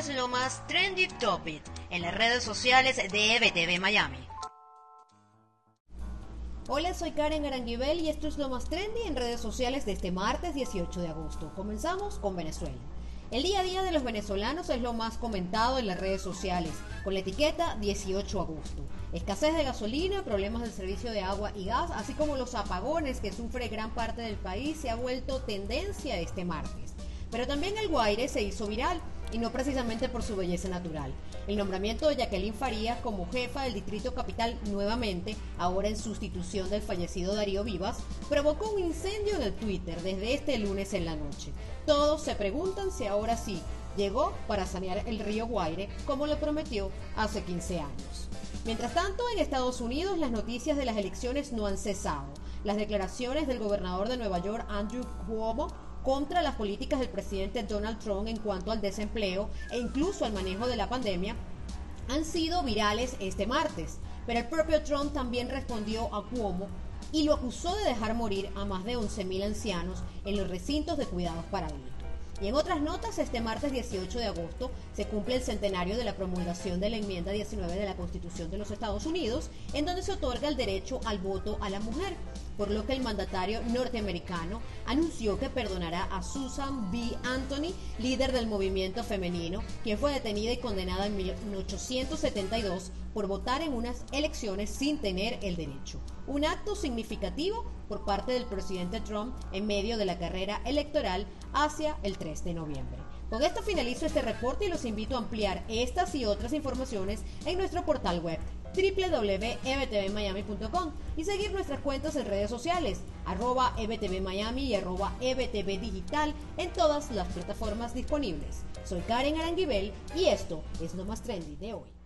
es lo más trendy topic en las redes sociales de EBTV Miami. Hola, soy Karen Aranguibel y esto es lo más trendy en redes sociales de este martes 18 de agosto. Comenzamos con Venezuela. El día a día de los venezolanos es lo más comentado en las redes sociales, con la etiqueta 18 agosto. Escasez de gasolina, problemas del servicio de agua y gas, así como los apagones que sufre gran parte del país, se ha vuelto tendencia este martes. Pero también el Guaire se hizo viral y no precisamente por su belleza natural. El nombramiento de Jacqueline Farías como jefa del Distrito Capital nuevamente, ahora en sustitución del fallecido Darío Vivas, provocó un incendio en el Twitter desde este lunes en la noche. Todos se preguntan si ahora sí llegó para sanear el río Guaire como lo prometió hace 15 años. Mientras tanto, en Estados Unidos las noticias de las elecciones no han cesado. Las declaraciones del gobernador de Nueva York, Andrew Cuomo, contra las políticas del presidente Donald Trump en cuanto al desempleo e incluso al manejo de la pandemia han sido virales este martes. Pero el propio Trump también respondió a Cuomo y lo acusó de dejar morir a más de 11.000 ancianos en los recintos de cuidados para adultos. Y en otras notas, este martes 18 de agosto se cumple el centenario de la promulgación de la enmienda 19 de la Constitución de los Estados Unidos, en donde se otorga el derecho al voto a la mujer, por lo que el mandatario norteamericano anunció que perdonará a Susan B. Anthony, líder del movimiento femenino, quien fue detenida y condenada en 1872 por votar en unas elecciones sin tener el derecho. Un acto significativo por parte del presidente Trump en medio de la carrera electoral hacia el 3 de noviembre. Con esto finalizo este reporte y los invito a ampliar estas y otras informaciones en nuestro portal web www.ebtvmiami.com y seguir nuestras cuentas en redes sociales, arroba ebtvmiami y arroba ebtvdigital en todas las plataformas disponibles. Soy Karen Aranguibel y esto es lo más trendy de hoy.